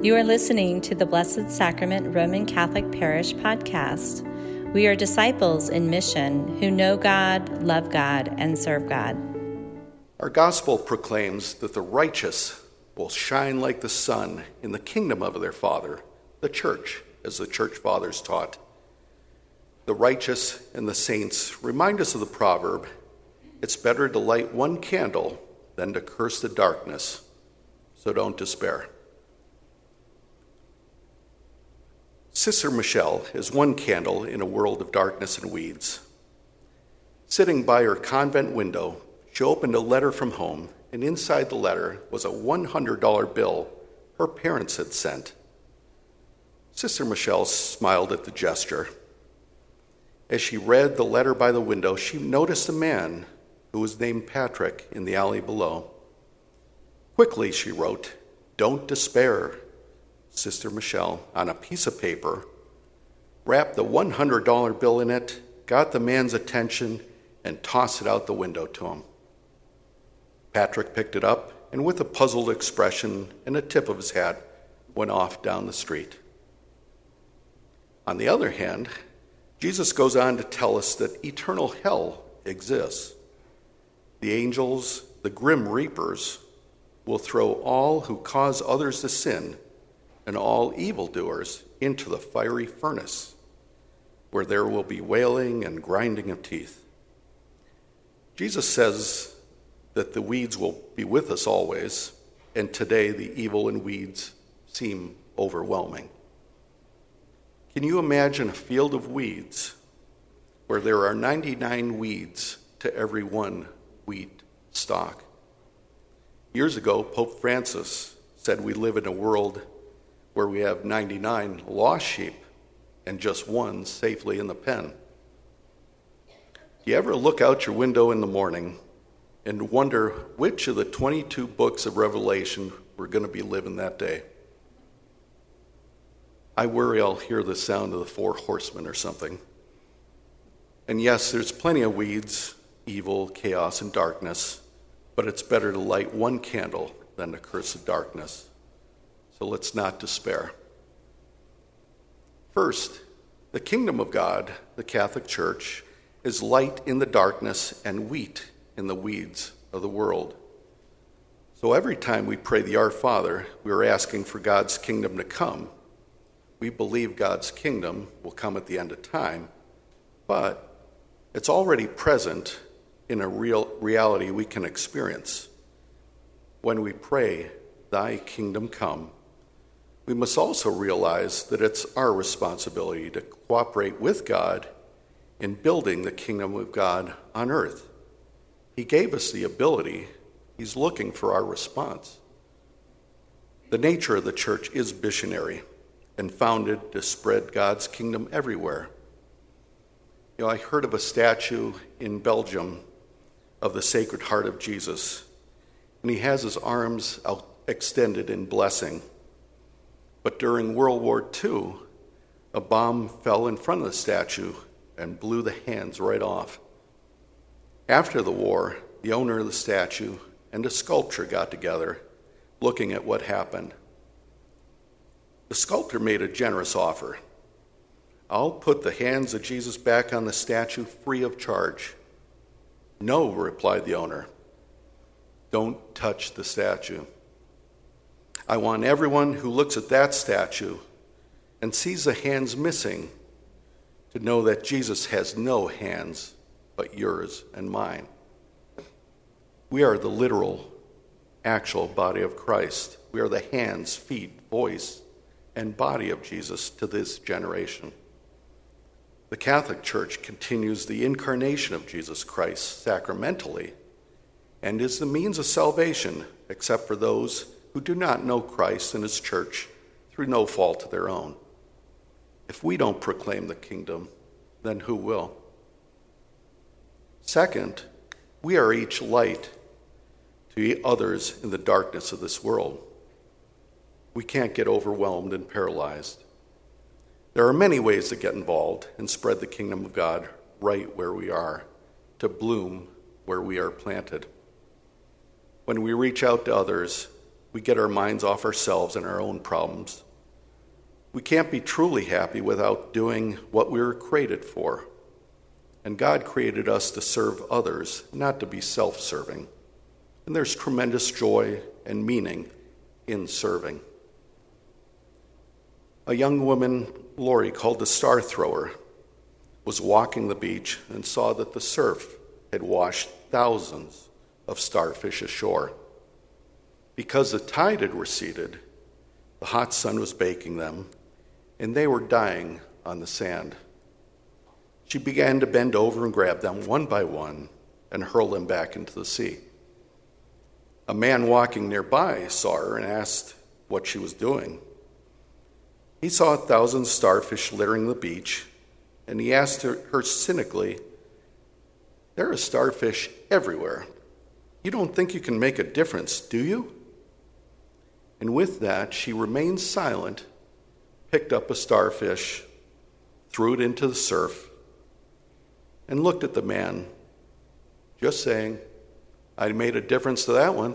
You are listening to the Blessed Sacrament Roman Catholic Parish podcast. We are disciples in mission who know God, love God, and serve God. Our gospel proclaims that the righteous will shine like the sun in the kingdom of their Father, the church, as the church fathers taught. The righteous and the saints remind us of the proverb it's better to light one candle than to curse the darkness, so don't despair. Sister Michelle is one candle in a world of darkness and weeds. Sitting by her convent window, she opened a letter from home, and inside the letter was a $100 bill her parents had sent. Sister Michelle smiled at the gesture. As she read the letter by the window, she noticed a man who was named Patrick in the alley below. Quickly, she wrote, Don't despair. Sister Michelle on a piece of paper, wrapped the $100 bill in it, got the man's attention, and tossed it out the window to him. Patrick picked it up and, with a puzzled expression and a tip of his hat, went off down the street. On the other hand, Jesus goes on to tell us that eternal hell exists. The angels, the grim reapers, will throw all who cause others to sin and all evildoers into the fiery furnace, where there will be wailing and grinding of teeth. Jesus says that the weeds will be with us always, and today the evil and weeds seem overwhelming. Can you imagine a field of weeds where there are 99 weeds to every one wheat stalk? Years ago, Pope Francis said we live in a world where we have 99 lost sheep and just one safely in the pen. Do you ever look out your window in the morning and wonder which of the 22 books of Revelation we're going to be living that day? I worry I'll hear the sound of the four horsemen or something. And yes, there's plenty of weeds, evil, chaos, and darkness, but it's better to light one candle than to curse the darkness. So let's not despair. First, the kingdom of God, the Catholic Church, is light in the darkness and wheat in the weeds of the world. So every time we pray the Our Father, we are asking for God's kingdom to come. We believe God's kingdom will come at the end of time, but it's already present in a real reality we can experience. When we pray, Thy kingdom come, we must also realize that it's our responsibility to cooperate with God in building the kingdom of God on earth. He gave us the ability, He's looking for our response. The nature of the church is missionary and founded to spread God's kingdom everywhere. You know, I heard of a statue in Belgium of the Sacred Heart of Jesus, and he has his arms out extended in blessing. But during World War II, a bomb fell in front of the statue and blew the hands right off. After the war, the owner of the statue and a sculptor got together looking at what happened. The sculptor made a generous offer. I'll put the hands of Jesus back on the statue free of charge. No, replied the owner. Don't touch the statue. I want everyone who looks at that statue and sees the hands missing to know that Jesus has no hands but yours and mine. We are the literal, actual body of Christ. We are the hands, feet, voice, and body of Jesus to this generation. The Catholic Church continues the incarnation of Jesus Christ sacramentally and is the means of salvation, except for those who do not know Christ and his church through no fault of their own. If we don't proclaim the kingdom, then who will? Second, we are each light to others in the darkness of this world. We can't get overwhelmed and paralyzed. There are many ways to get involved and spread the kingdom of God right where we are, to bloom where we are planted. When we reach out to others, we get our minds off ourselves and our own problems. We can't be truly happy without doing what we were created for. And God created us to serve others, not to be self serving. And there's tremendous joy and meaning in serving. A young woman, Lori, called the Star Thrower, was walking the beach and saw that the surf had washed thousands of starfish ashore. Because the tide had receded, the hot sun was baking them, and they were dying on the sand. She began to bend over and grab them one by one and hurl them back into the sea. A man walking nearby saw her and asked what she was doing. He saw a thousand starfish littering the beach, and he asked her, cynically, There are starfish everywhere. You don't think you can make a difference, do you? And with that, she remained silent, picked up a starfish, threw it into the surf, and looked at the man, just saying, I made a difference to that one.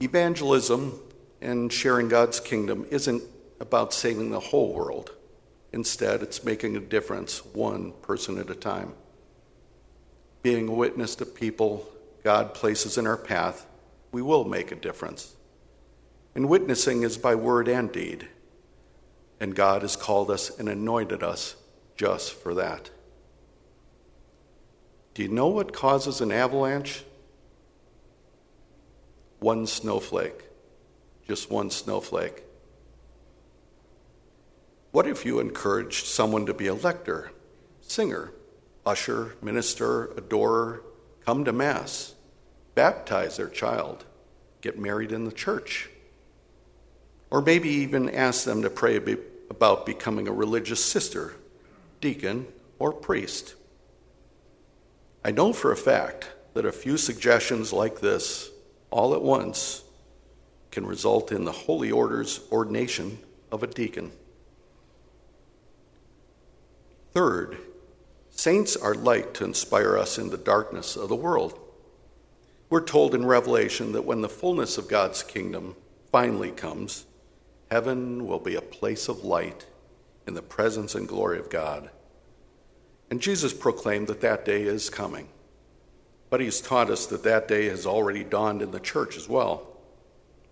Evangelism and sharing God's kingdom isn't about saving the whole world. Instead, it's making a difference one person at a time. Being a witness to people God places in our path, we will make a difference. And witnessing is by word and deed. And God has called us and anointed us just for that. Do you know what causes an avalanche? One snowflake. Just one snowflake. What if you encouraged someone to be a lector, singer, usher, minister, adorer, come to Mass, baptize their child, get married in the church? Or maybe even ask them to pray about becoming a religious sister, deacon, or priest. I know for a fact that a few suggestions like this, all at once, can result in the holy order's ordination of a deacon. Third, saints are light to inspire us in the darkness of the world. We're told in Revelation that when the fullness of God's kingdom finally comes, heaven will be a place of light in the presence and glory of God. And Jesus proclaimed that that day is coming. But he's taught us that that day has already dawned in the church as well.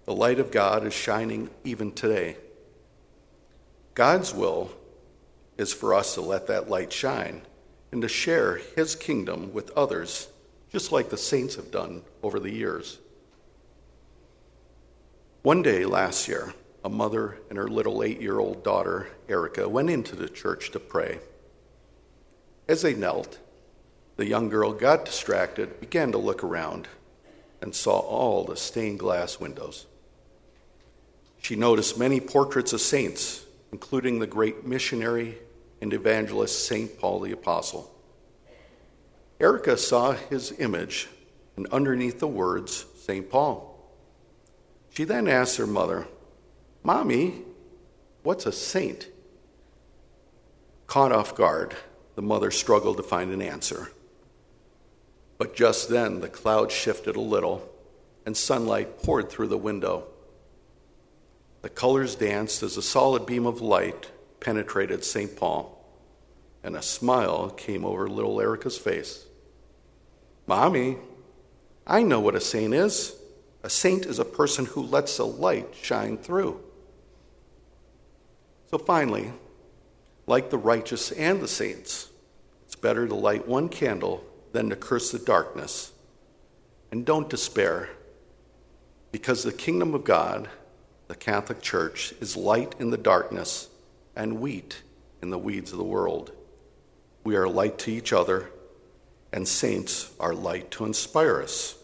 The light of God is shining even today. God's will is for us to let that light shine and to share his kingdom with others, just like the saints have done over the years. One day last year, a mother and her little eight year old daughter, Erica, went into the church to pray. As they knelt, the young girl got distracted, began to look around, and saw all the stained glass windows. She noticed many portraits of saints, including the great missionary and evangelist St. Paul the Apostle. Erica saw his image, and underneath the words, St. Paul. She then asked her mother, Mommy, what's a saint? Caught off guard, the mother struggled to find an answer. But just then, the cloud shifted a little, and sunlight poured through the window. The colors danced as a solid beam of light penetrated St. Paul, and a smile came over little Erica's face. Mommy, I know what a saint is. A saint is a person who lets the light shine through. So finally, like the righteous and the saints, it's better to light one candle than to curse the darkness. And don't despair, because the kingdom of God, the Catholic Church, is light in the darkness and wheat in the weeds of the world. We are light to each other, and saints are light to inspire us.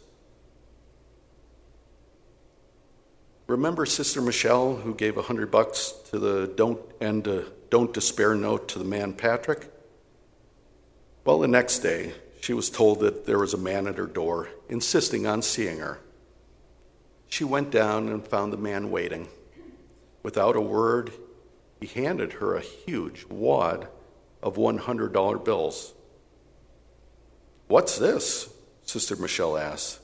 Remember Sister Michelle who gave a hundred bucks to the don't and uh, don't despair note to the man Patrick? Well, the next day, she was told that there was a man at her door insisting on seeing her. She went down and found the man waiting. Without a word, he handed her a huge wad of $100 bills. What's this? Sister Michelle asked.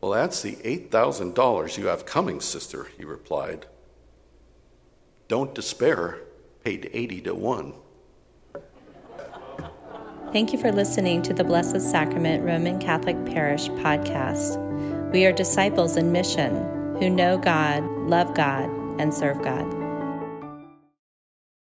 Well, that's the $8,000 you have coming, sister, he replied. Don't despair, paid 80 to 1. Thank you for listening to the Blessed Sacrament Roman Catholic Parish podcast. We are disciples in mission who know God, love God, and serve God.